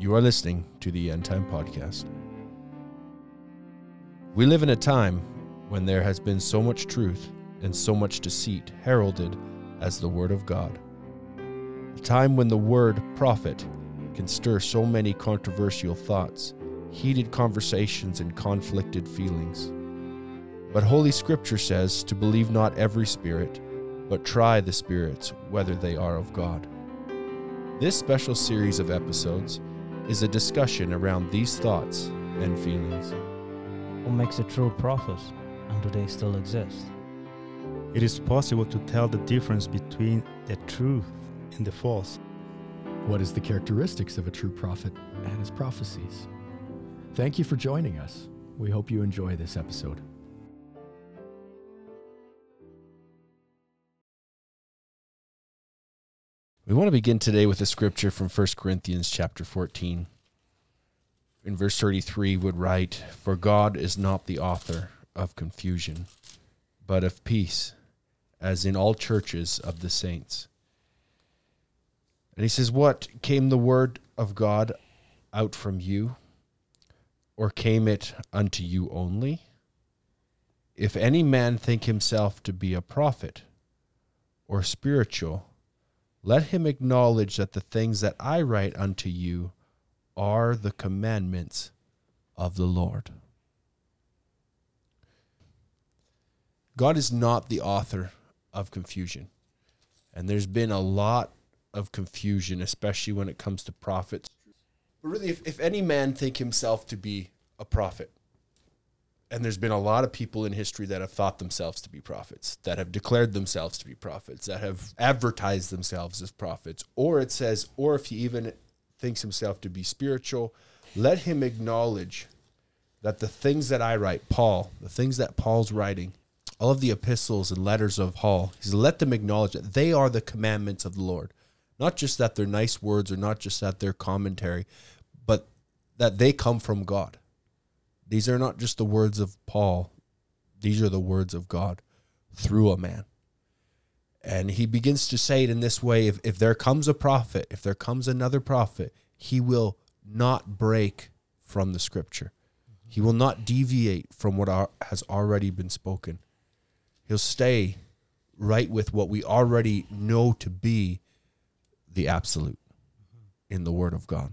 You are listening to the End Time Podcast. We live in a time when there has been so much truth and so much deceit heralded as the Word of God. A time when the word prophet can stir so many controversial thoughts, heated conversations, and conflicted feelings. But Holy Scripture says to believe not every spirit, but try the spirits whether they are of God. This special series of episodes is a discussion around these thoughts and feelings. What makes a true prophet, and do they still exist? It is possible to tell the difference between the truth and the false. What is the characteristics of a true prophet and his prophecies? Thank you for joining us. We hope you enjoy this episode. We want to begin today with a scripture from 1 Corinthians chapter 14. In verse 33 would write, "For God is not the author of confusion, but of peace, as in all churches of the saints." And he says, "What came the word of God out from you, or came it unto you only? If any man think himself to be a prophet or spiritual, let him acknowledge that the things that I write unto you are the commandments of the Lord. God is not the author of confusion. And there's been a lot of confusion, especially when it comes to prophets. But really, if, if any man think himself to be a prophet, and there's been a lot of people in history that have thought themselves to be prophets, that have declared themselves to be prophets, that have advertised themselves as prophets. Or it says, or if he even thinks himself to be spiritual, let him acknowledge that the things that I write, Paul, the things that Paul's writing, all of the epistles and letters of Paul, he's let them acknowledge that they are the commandments of the Lord. Not just that they're nice words or not just that they're commentary, but that they come from God. These are not just the words of Paul, these are the words of God through a man. And he begins to say it in this way if, if there comes a prophet, if there comes another prophet, he will not break from the scripture. He will not deviate from what are, has already been spoken. He'll stay right with what we already know to be the absolute in the Word of God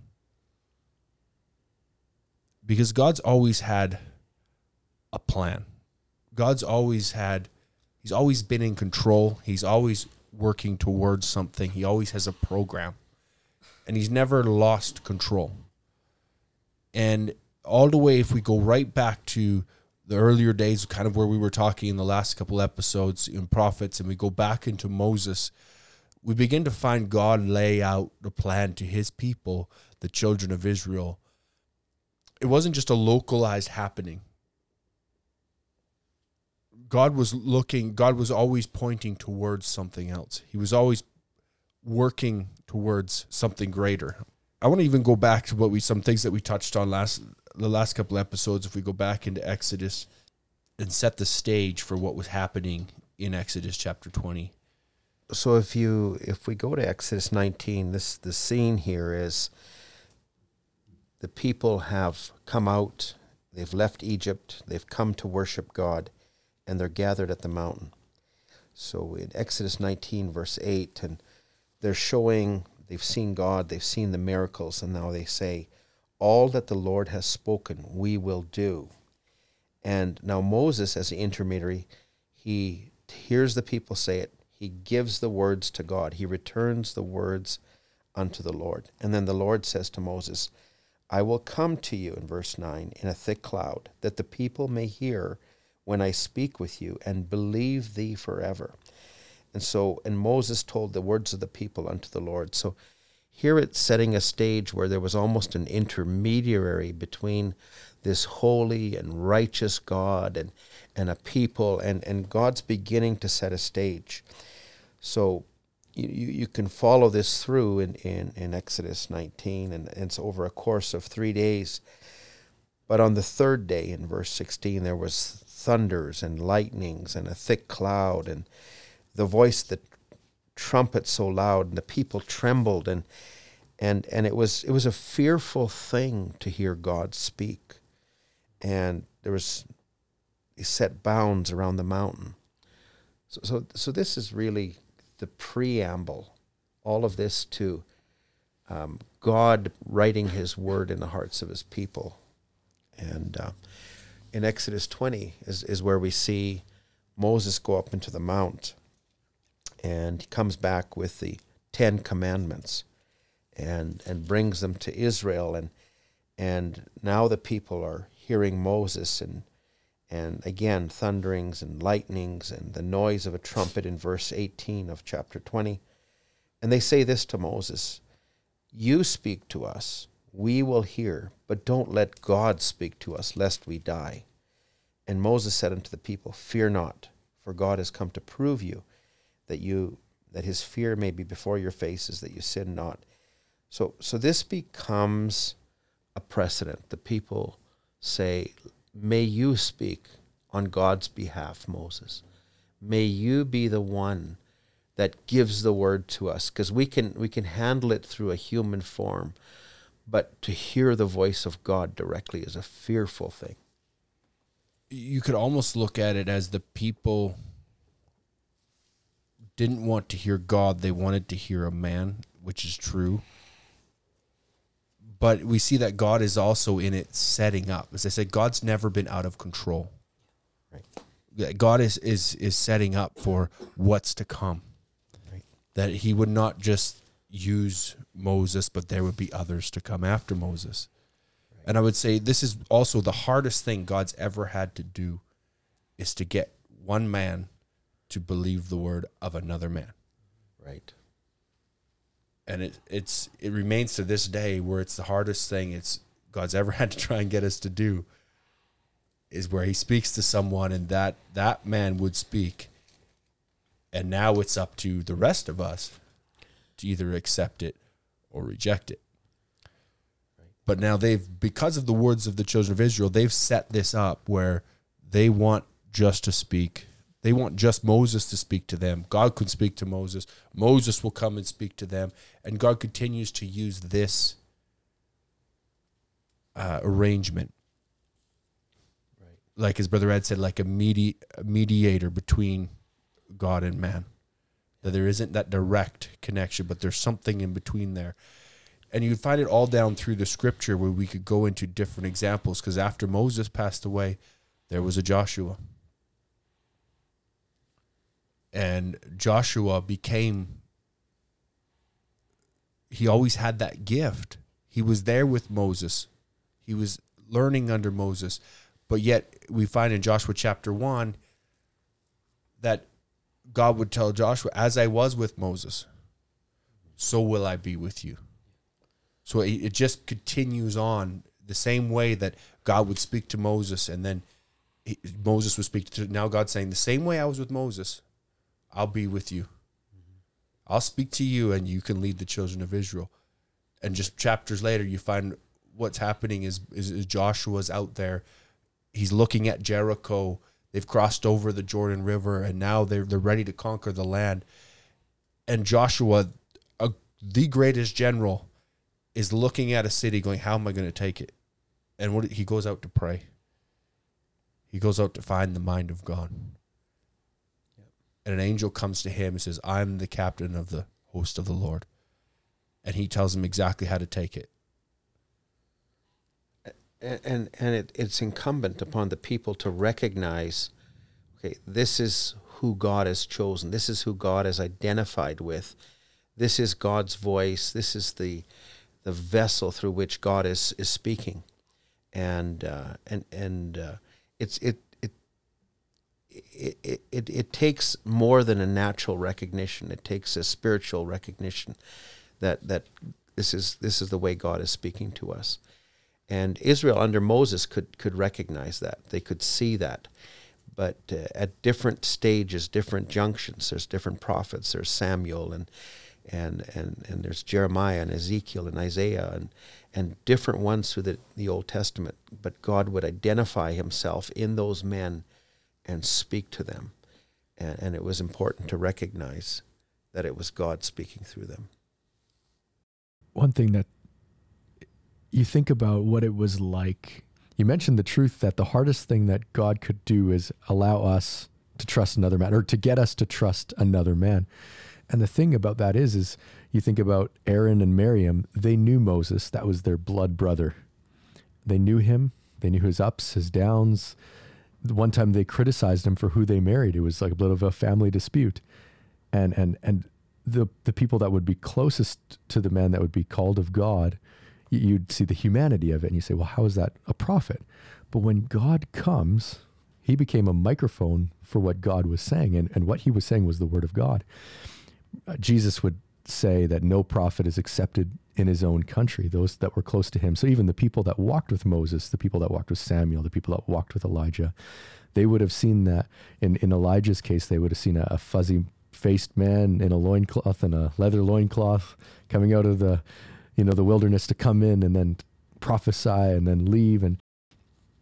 because God's always had a plan. God's always had, He's always been in control. He's always working towards something. He always has a program. And He's never lost control. And all the way, if we go right back to the earlier days, kind of where we were talking in the last couple episodes in prophets, and we go back into Moses, we begin to find God lay out the plan to his people, the children of Israel, it wasn't just a localized happening. God was looking, God was always pointing towards something else. He was always working towards something greater. I want to even go back to what we some things that we touched on last the last couple episodes if we go back into Exodus and set the stage for what was happening in Exodus chapter 20. So if you if we go to Exodus 19 this the scene here is the people have come out, they've left Egypt, they've come to worship God, and they're gathered at the mountain. So in Exodus 19, verse 8, and they're showing they've seen God, they've seen the miracles, and now they say, All that the Lord has spoken, we will do. And now Moses, as the intermediary, he hears the people say it, he gives the words to God, he returns the words unto the Lord. And then the Lord says to Moses, I will come to you, in verse 9, in a thick cloud, that the people may hear when I speak with you and believe thee forever. And so, and Moses told the words of the people unto the Lord. So here it's setting a stage where there was almost an intermediary between this holy and righteous God and, and a people, and, and God's beginning to set a stage. So you, you can follow this through in, in, in Exodus 19, and, it's over a course of three days. But on the third day, in verse 16, there was thunders and lightnings and a thick cloud, and the voice that trumpet so loud, and the people trembled, and and and it was it was a fearful thing to hear God speak, and there was he set bounds around the mountain. So so so this is really the preamble, all of this to um, God writing His word in the hearts of His people, and uh, in Exodus twenty is is where we see Moses go up into the mount, and he comes back with the Ten Commandments and and brings them to Israel. And and now the people are hearing Moses and and again thunderings and lightnings and the noise of a trumpet in verse 18 of chapter 20 and they say this to Moses you speak to us we will hear but don't let God speak to us lest we die. And Moses said unto the people fear not for God has come to prove you that you that his fear may be before your faces that you sin not. So, so this becomes a precedent. The people say, May you speak on God's behalf, Moses. May you be the one that gives the word to us because we can we can handle it through a human form but to hear the voice of God directly is a fearful thing you could almost look at it as the people didn't want to hear God they wanted to hear a man which is true but we see that God is also in it setting up. As I said, God's never been out of control. Right. God is is is setting up for what's to come. Right. That He would not just use Moses, but there would be others to come after Moses. Right. And I would say this is also the hardest thing God's ever had to do, is to get one man to believe the word of another man. Right and it it's it remains to this day where it's the hardest thing it's God's ever had to try and get us to do is where he speaks to someone and that that man would speak. And now it's up to the rest of us to either accept it or reject it. But now they've because of the words of the children of Israel they've set this up where they want just to speak they want just Moses to speak to them. God could speak to Moses. Moses will come and speak to them. And God continues to use this uh, arrangement. Right. Like his brother Ed said, like a, medi- a mediator between God and man. That there isn't that direct connection, but there's something in between there. And you'd find it all down through the scripture where we could go into different examples because after Moses passed away, there was a Joshua and Joshua became he always had that gift. He was there with Moses. He was learning under Moses. But yet we find in Joshua chapter 1 that God would tell Joshua, as I was with Moses, so will I be with you. So it, just continues on the same way that God would speak to Moses and then he, Moses would speak to now God saying the same way I was with Moses, I'll be with you. Mm-hmm. I'll speak to you and you can lead the children of Israel. And just chapters later, you find what's happening is, is, is Joshua's out there. He's looking at Jericho. They've crossed over the Jordan River and now they're, they're ready to conquer the land. And Joshua, a, the greatest general, is looking at a city going, How am I going to take it? And what he goes out to pray. He goes out to find the mind of God and an angel comes to him and says, I'm the captain of the host of the Lord. And he tells him exactly how to take it. And, and, and it, it's incumbent upon the people to recognize okay, this is who God has chosen, this is who God has identified with, this is God's voice, this is the, the vessel through which God is, is speaking. And, uh, and, and uh, it's, it, it, it, it takes more than a natural recognition. It takes a spiritual recognition that that this is this is the way God is speaking to us. And Israel under Moses could could recognize that. They could see that. But uh, at different stages, different junctions, there's different prophets. There's Samuel and and and and there's Jeremiah and Ezekiel and Isaiah and and different ones through the, the Old Testament. But God would identify Himself in those men and speak to them. And, and it was important to recognize that it was God speaking through them. one thing that you think about what it was like. You mentioned the truth that the hardest thing that God could do is allow us to trust another man or to get us to trust another man. And the thing about that is, is you think about Aaron and Miriam, they knew Moses. That was their blood brother. They knew him. They knew his ups, his downs. One time they criticized him for who they married. It was like a bit of a family dispute. And, and, and the, the people that would be closest to the man that would be called of God, you'd see the humanity of it and you say, well, how is that a prophet? But when God comes, he became a microphone for what God was saying. And, and what he was saying was the word of God. Uh, Jesus would say that no prophet is accepted in his own country, those that were close to him. So even the people that walked with Moses, the people that walked with Samuel, the people that walked with Elijah, they would have seen that in, in Elijah's case, they would have seen a, a fuzzy faced man in a loincloth and a leather loincloth coming out of the, you know, the wilderness to come in and then prophesy and then leave. And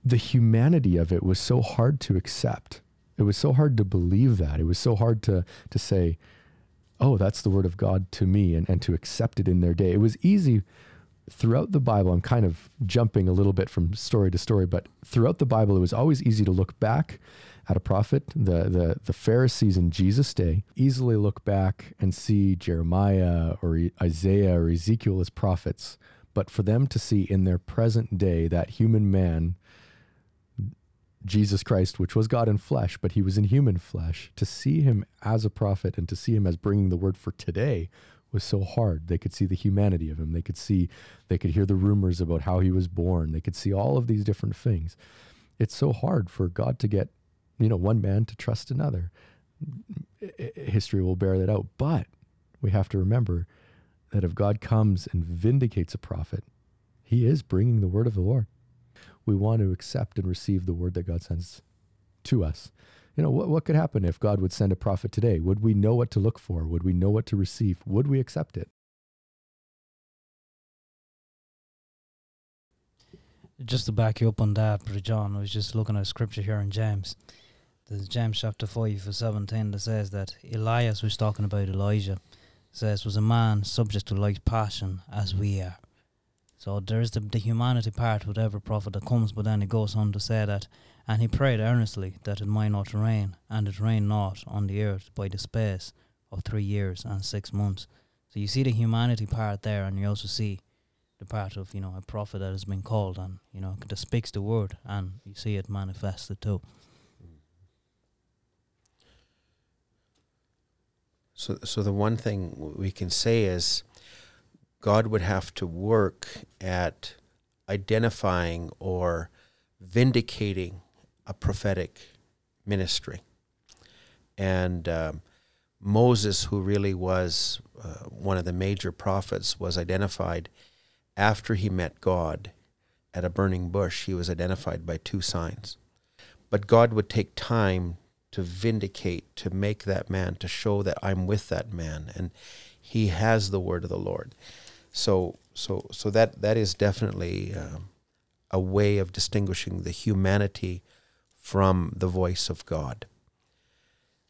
the humanity of it was so hard to accept. It was so hard to believe that. It was so hard to, to say, oh, that's the word of God to me and, and to accept it in their day. It was easy throughout the Bible. I'm kind of jumping a little bit from story to story, but throughout the Bible, it was always easy to look back at a prophet. The, the, the Pharisees in Jesus' day easily look back and see Jeremiah or Isaiah or Ezekiel as prophets. But for them to see in their present day that human man Jesus Christ, which was God in flesh, but he was in human flesh, to see him as a prophet and to see him as bringing the word for today was so hard. They could see the humanity of him. They could see, they could hear the rumors about how he was born. They could see all of these different things. It's so hard for God to get, you know, one man to trust another. History will bear that out. But we have to remember that if God comes and vindicates a prophet, he is bringing the word of the Lord we want to accept and receive the word that God sends to us. You know, what, what could happen if God would send a prophet today? Would we know what to look for? Would we know what to receive? Would we accept it? Just to back you up on that, Brother John, I was just looking at scripture here in James. There's James chapter 5 verse 17 that says that Elias was talking about Elijah, says was a man subject to like passion as we are. So there's the, the humanity part with every prophet that comes, but then he goes on to say that, and he prayed earnestly that it might not rain, and it rained not on the earth by the space of three years and six months. So you see the humanity part there, and you also see the part of you know a prophet that has been called, and you know that speaks the word, and you see it manifested too. So, so the one thing we can say is God would have to work at identifying or vindicating a prophetic ministry. And um, Moses, who really was uh, one of the major prophets, was identified after he met God at a burning bush. He was identified by two signs. But God would take time to vindicate, to make that man, to show that I'm with that man, and he has the word of the Lord. So so so that that is definitely um, a way of distinguishing the humanity from the voice of God.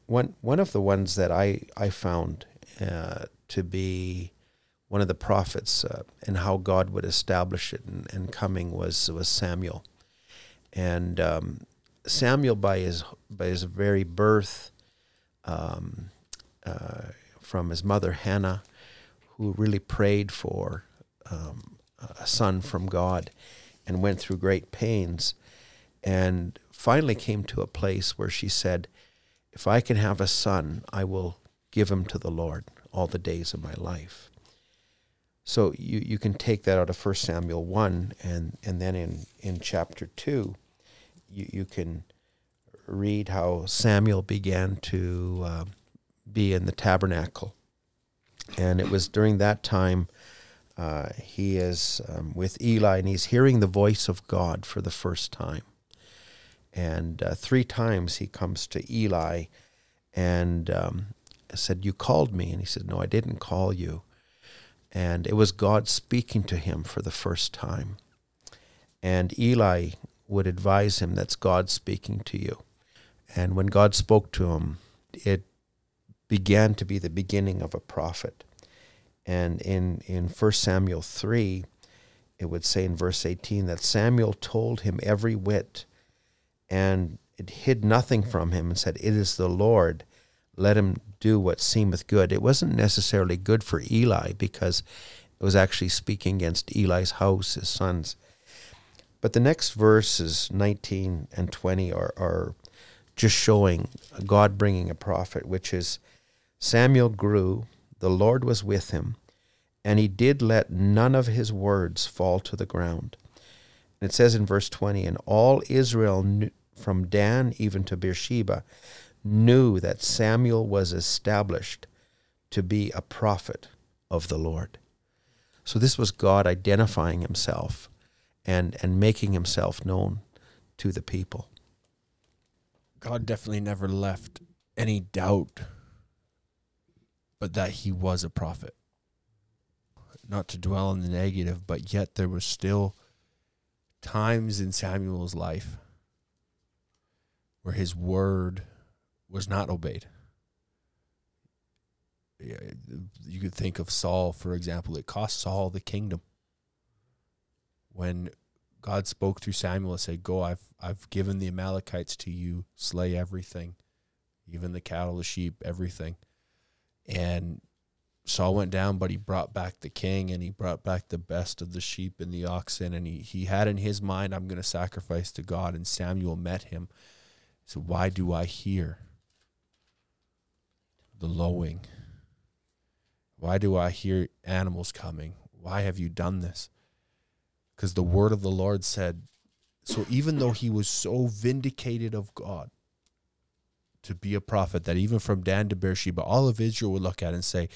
One one of the ones that I I found uh, to be one of the prophets uh, and how God would establish it and, and coming was was Samuel, and um, Samuel by his by his very birth, um, uh, from his mother Hannah, who really prayed for um, a son from God and went through great pains and finally came to a place where she said, If I can have a son, I will give him to the Lord all the days of my life. So you, you can take that out of 1 Samuel 1, and, and then in, in chapter 2, you, you can read how Samuel began to uh, be in the tabernacle and it was during that time uh, he is um, with Eli and he's hearing the voice of God for the first time. And uh, three times he comes to Eli and um, said, You called me. And he said, No, I didn't call you. And it was God speaking to him for the first time. And Eli would advise him that's God speaking to you. And when God spoke to him, it began to be the beginning of a prophet. And in, in 1 Samuel 3, it would say in verse 18 that Samuel told him every whit and it hid nothing from him and said, It is the Lord. Let him do what seemeth good. It wasn't necessarily good for Eli because it was actually speaking against Eli's house, his sons. But the next verses, 19 and 20, are, are just showing God bringing a prophet, which is Samuel grew, the Lord was with him, and he did let none of his words fall to the ground. And it says in verse 20, and all Israel knew, from Dan even to Beersheba knew that Samuel was established to be a prophet of the Lord. So this was God identifying himself and, and making himself known to the people. God definitely never left any doubt but that he was a prophet. Not to dwell on the negative, but yet there were still times in Samuel's life where his word was not obeyed. You could think of Saul, for example. It cost Saul the kingdom. When God spoke through Samuel and said, Go, I've I've given the Amalekites to you, slay everything, even the cattle, the sheep, everything. And Saul went down, but he brought back the king and he brought back the best of the sheep and the oxen. And he, he had in his mind, I'm going to sacrifice to God. And Samuel met him. So why do I hear the lowing? Why do I hear animals coming? Why have you done this? Because the word of the Lord said, so even though he was so vindicated of God, to be a prophet that even from Dan to Beersheba, all of Israel would look at and say,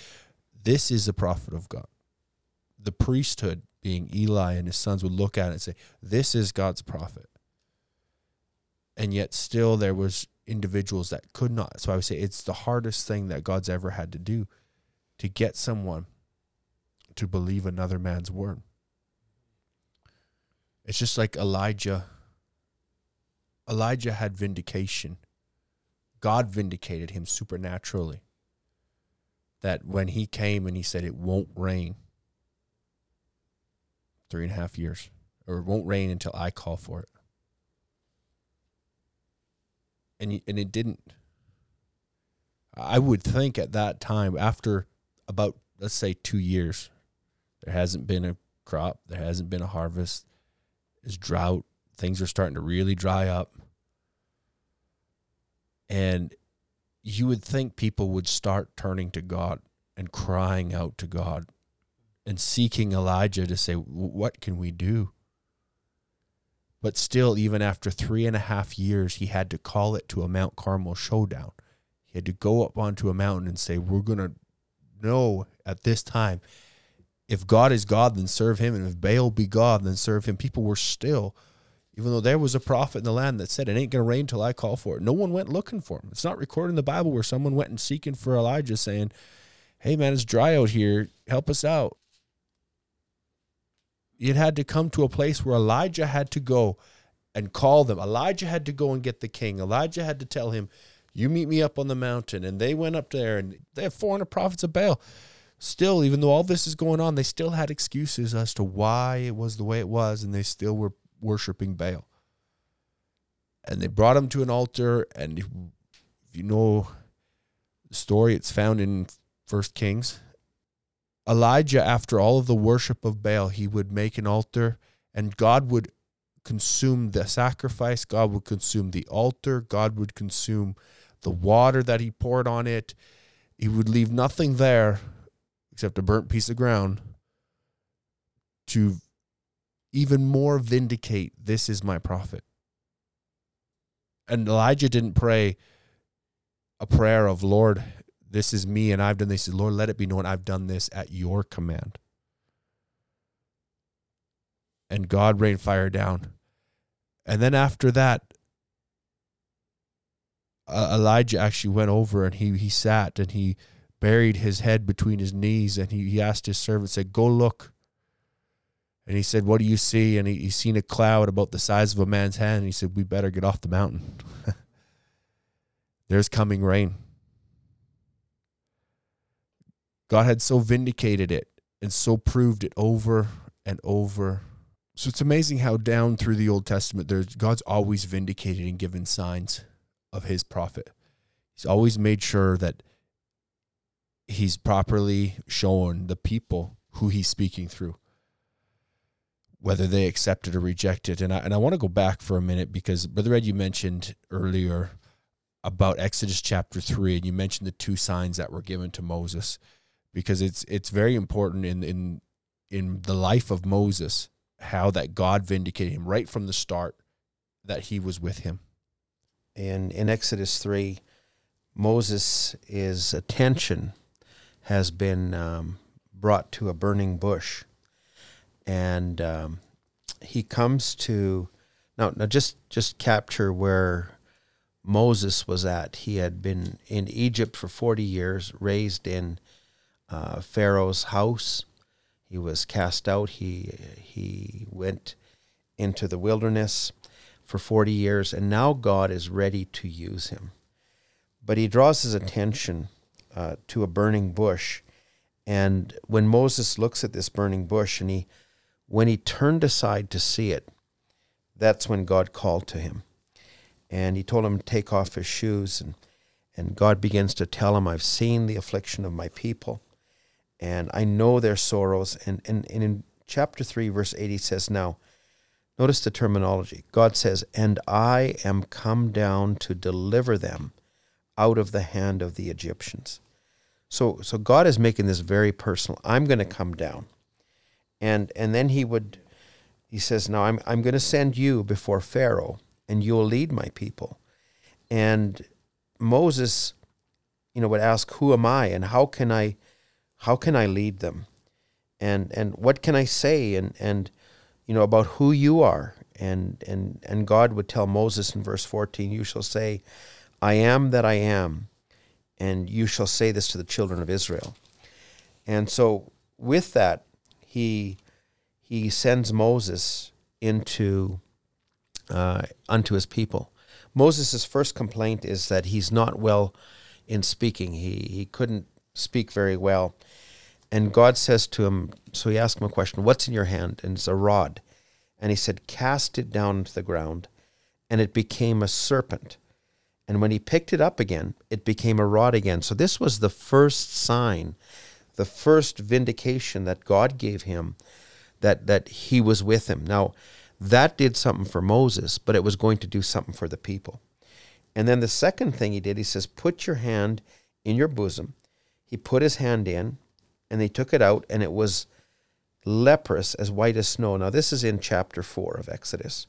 This is a prophet of God. The priesthood, being Eli and his sons, would look at it and say, This is God's prophet. And yet still there was individuals that could not. So I would say it's the hardest thing that God's ever had to do to get someone to believe another man's word. It's just like Elijah. Elijah had vindication God vindicated him supernaturally. That when he came and he said, It won't rain three and a half years, or it won't rain until I call for it. And, and it didn't. I would think at that time, after about, let's say, two years, there hasn't been a crop, there hasn't been a harvest, there's drought, things are starting to really dry up and you would think people would start turning to God and crying out to God and seeking Elijah to say, What can we do? But still, even after three and a half years, he had to call it to a Mount Carmel showdown. He had to go up onto a mountain and say, We're going to know at this time if God is God, then serve him. And if Baal be God, then serve him. People were still even though there was a prophet in the land that said it ain't going to rain till I call for it. No one went looking for him. It's not recorded in the Bible where someone went and seeking for Elijah saying, Hey man, it's dry out here. Help us out. It had to come to a place where Elijah had to go and call them. Elijah had to go and get the king. Elijah had to tell him, You meet me up on the mountain. And they went up there and they have 400 prophets of Baal. Still, even though all this is going on, they still had excuses as to why it was the way it was, and they still were worshiping Baal. And they brought him to an altar, and if you know the story, it's found in First Kings. Elijah, after all of the worship of Baal, he would make an altar, and God would consume the sacrifice. God would consume the altar. God would consume the water that he poured on it. He would leave nothing there except a burnt piece of ground to even more vindicate this is my prophet. And Elijah didn't pray a prayer of, Lord, this is me and I've done this. He said, Lord, let it be known I've done this at your command. And God rained fire down. And then after that, Elijah actually went over and he, he sat and he buried his head between his knees and he, he asked his servant, said, Go look and he said, What do you see? And he, he seen a cloud about the size of a man's hand. And he said, We better get off the mountain. There's coming rain. God had so vindicated it and so proved it over and over. So it's amazing how down through the Old Testament, there's God's always vindicated and given signs of His prophet. He's always made sure that He's properly shown the people who He's speaking through, whether they accept it or reject it. And I and I want to go back for a minute because Brother Ed, you mentioned earlier about Exodus chapter three, and you mentioned the two signs that were given to Moses, because it's it's very important in in in the life of Moses how that God vindicated him right from the start that he was with him. In in Exodus three, Moses' attention has been um, brought to a burning bush, and um, he comes to now. Now, just just capture where Moses was at. He had been in Egypt for 40 years, raised in uh, Pharaoh's house. He was cast out. He, he went into the wilderness for 40 years, and now God is ready to use him. But he draws his attention uh, to a burning bush. And when Moses looks at this burning bush and he when he turned aside to see it, that's when God called to him. And he told him to take off his shoes and and God begins to tell him I've seen the affliction of my people and I know their sorrows. And and, and in chapter 3 verse 8 he says now notice the terminology. God says and I am come down to deliver them out of the hand of the Egyptians so so God is making this very personal. I'm going to come down and and then he would he says now I'm I'm going to send you before Pharaoh and you'll lead my people. And Moses, you know, would ask, Who am I and how can I how can I lead them? And and what can I say and and you know about who you are? And and and God would tell Moses in verse 14, You shall say, I am that I am, and you shall say this to the children of Israel. And so with that, he he sends Moses into uh, unto his people. Moses' first complaint is that he's not well in speaking. He, he couldn't speak very well. And God says to him, so he asked him a question, What's in your hand? And it's a rod. And he said, Cast it down to the ground. And it became a serpent. And when he picked it up again, it became a rod again. So this was the first sign, the first vindication that God gave him that, that he was with him. Now, that did something for Moses, but it was going to do something for the people. And then the second thing he did, he says, Put your hand in your bosom. He put his hand in, and they took it out, and it was leprous as white as snow. Now, this is in chapter 4 of Exodus.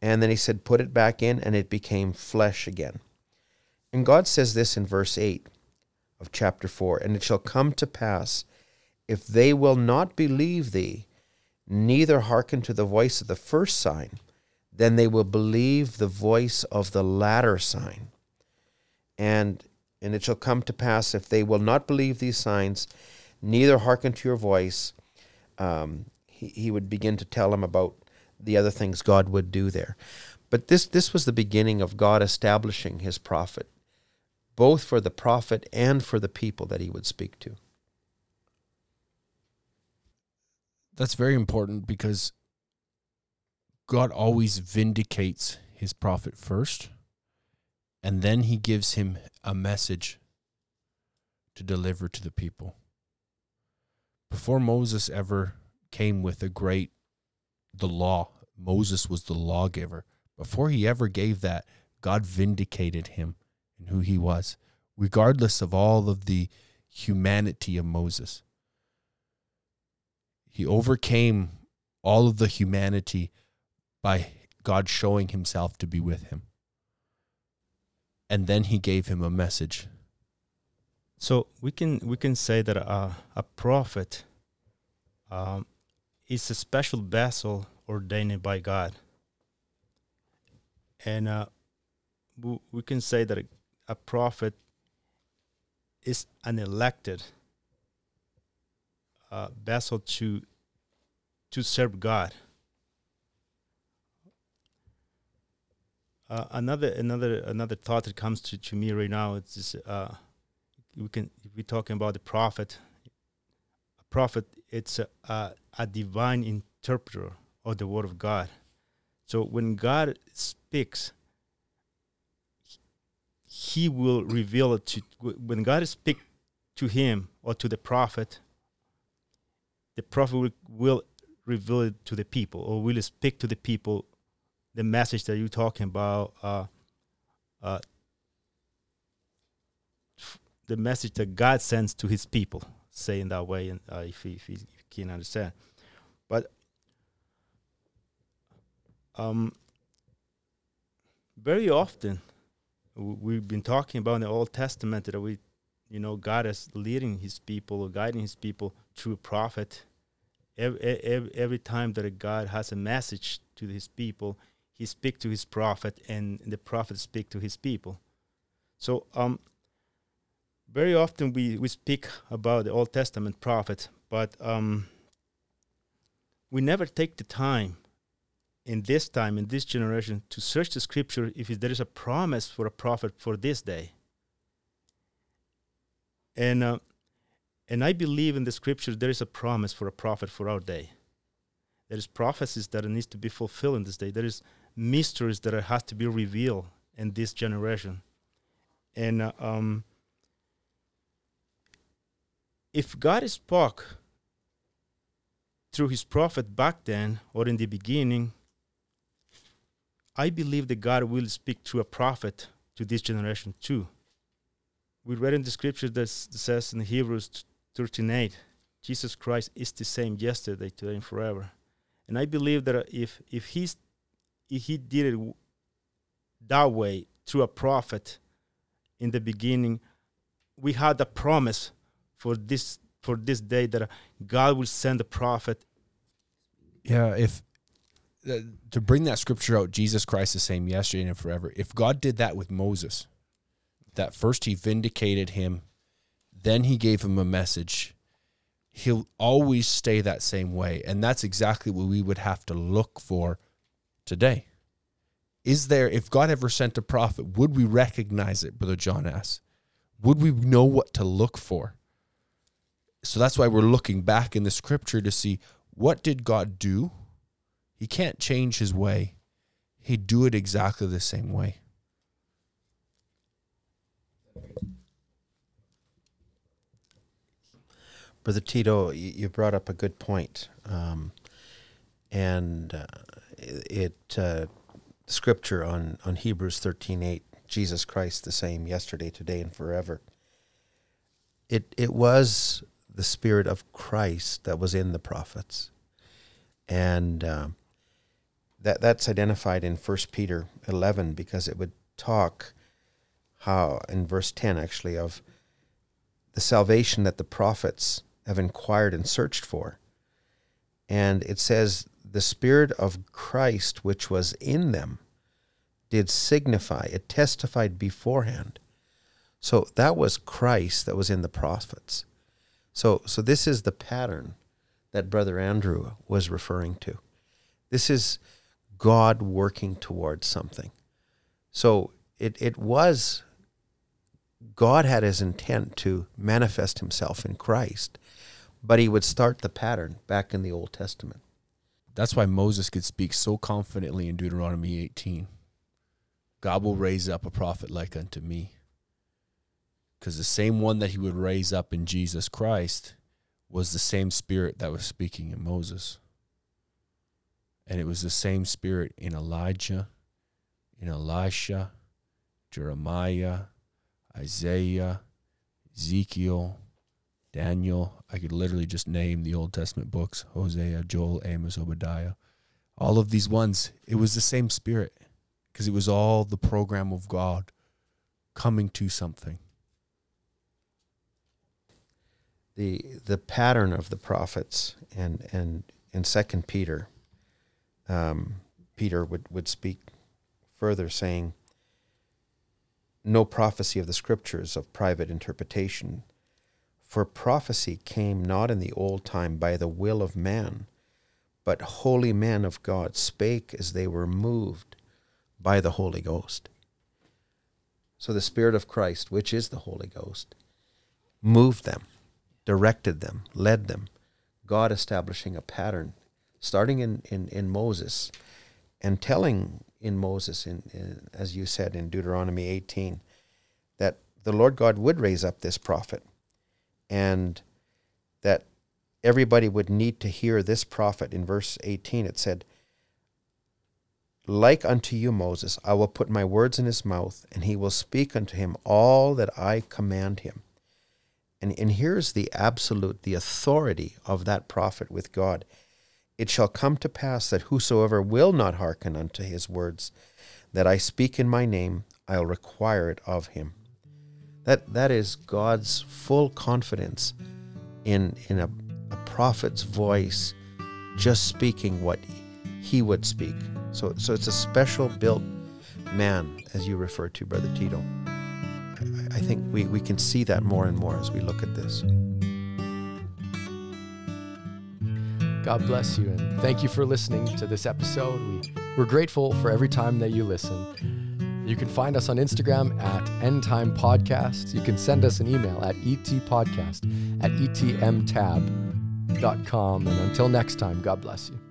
And then he said, Put it back in, and it became flesh again. And God says this in verse 8 of chapter 4 And it shall come to pass, if they will not believe thee, neither hearken to the voice of the first sign, then they will believe the voice of the latter sign. And and it shall come to pass if they will not believe these signs, neither hearken to your voice. Um, he, he would begin to tell them about the other things God would do there. But this this was the beginning of God establishing his prophet, both for the prophet and for the people that he would speak to. that's very important because God always vindicates his prophet first, and then he gives him a message to deliver to the people. Before Moses ever came with a great the law, Moses was the lawgiver. Before he ever gave that, God vindicated him and who he was, regardless of all of the humanity of Moses. He overcame all of the humanity by God showing himself to be with him. And then he gave him a message. So we can we can say that a, a prophet um, is a special vessel ordained by God, and uh, we can say that a, prophet is an elected uh, vessel to to serve God. Uh, another another another thought that comes to, to me right now is uh, we can we're talking about the prophet. A prophet it's a, a, a divine interpreter of the word of God. So when God speaks, He will reveal it to. When God speaks to him or to the prophet, the prophet will, will reveal it to the people or will speak to the people the message that you're talking about. Uh, uh, the message that God sends to His people, say in that way, and uh, if, he, if can understand. But um, very often, we've been talking about in the Old Testament that we, you know, God is leading His people or guiding His people through a prophet. Every, every, every time that God has a message to His people, He speaks to His prophet, and the prophet speaks to His people. So, um, very often we, we speak about the Old Testament prophet, but um, we never take the time in this time, in this generation, to search the scripture if there is a promise for a prophet for this day. And, uh, and I believe in the scripture there is a promise for a prophet for our day. There is prophecies that needs to be fulfilled in this day. There is mysteries that has to be revealed in this generation. And uh, um, if God spoke through his prophet back then or in the beginning, I believe that God will speak through a prophet to this generation too. We read in the scripture that says in Hebrews 13:8, Jesus Christ is the same yesterday, today, and forever. And I believe that if if he's if he did it that way through a prophet in the beginning, we had a promise for this for this day that God will send a prophet. Yeah, if Uh, to bring that scripture out, Jesus Christ the same yesterday and forever. If God did that with Moses, that first he vindicated him, then he gave him a message, he'll always stay that same way. And that's exactly what we would have to look for today. Is there, if God ever sent a prophet, would we recognize it, Brother John asks? Would we know what to look for? So that's why we're looking back in the scripture to see what did God do? He can't change his way. He'd do it exactly the same way. Brother Tito, you brought up a good point. Um, and uh, it uh, scripture on, on Hebrews 13:8, Jesus Christ the same yesterday, today, and forever. It it was the spirit of Christ that was in the prophets, and um, that that's identified in First Peter 11 because it would talk how in verse 10 actually of the salvation that the prophets have inquired and searched for. And it says the spirit of Christ which was in them did signify, it testified beforehand. So that was Christ that was in the prophets. So so this is the pattern that brother Andrew was referring to. This is God working towards something. So it, it was, God had his intent to manifest himself in Christ, but he would start the pattern back in the Old Testament. That's why Moses could speak so confidently in Deuteronomy 18. God will raise up a prophet like unto me. Because the same one that he would raise up in Jesus Christ was the same spirit that was speaking in Moses. And it was the same spirit in Elijah, in Elisha, Jeremiah, Isaiah, Ezekiel, Daniel. I could literally just name the Old Testament books Hosea, Joel, Amos, Obadiah. All of these ones, it was the same spirit because it was all the program of God coming to something. The, the pattern of the prophets and, and in Second Peter um, Peter would, would speak further, saying, No prophecy of the scriptures of private interpretation, for prophecy came not in the old time by the will of man, but holy men of God spake as they were moved by the Holy Ghost. So the Spirit of Christ, which is the Holy Ghost, moved them, directed them, led them God establishing a pattern, starting in, in, in Moses and telling in Moses, in, in, as you said in Deuteronomy 18, that the Lord God would raise up this prophet and that everybody would need to hear this prophet. In verse 18, it said, Like unto you, Moses, I will put my words in his mouth, and he will speak unto him all that I command him. And, and here's the absolute, the authority of that prophet with God. It shall come to pass that whosoever will not hearken unto his words that I speak in my name, I'll require it of him. That that is God's full confidence in in a, a prophet's voice just speaking what he would speak. So so it's a special built man, as you refer to, Brother Tito. I, I think we, we can see that more and more as we look at this. God bless you and thank you for listening to this episode. We, we're grateful for every time that you listen. You can find us on Instagram at End Time Podcast. You can send us an email at etpodcast at etmtab.com. And until next time, God bless you.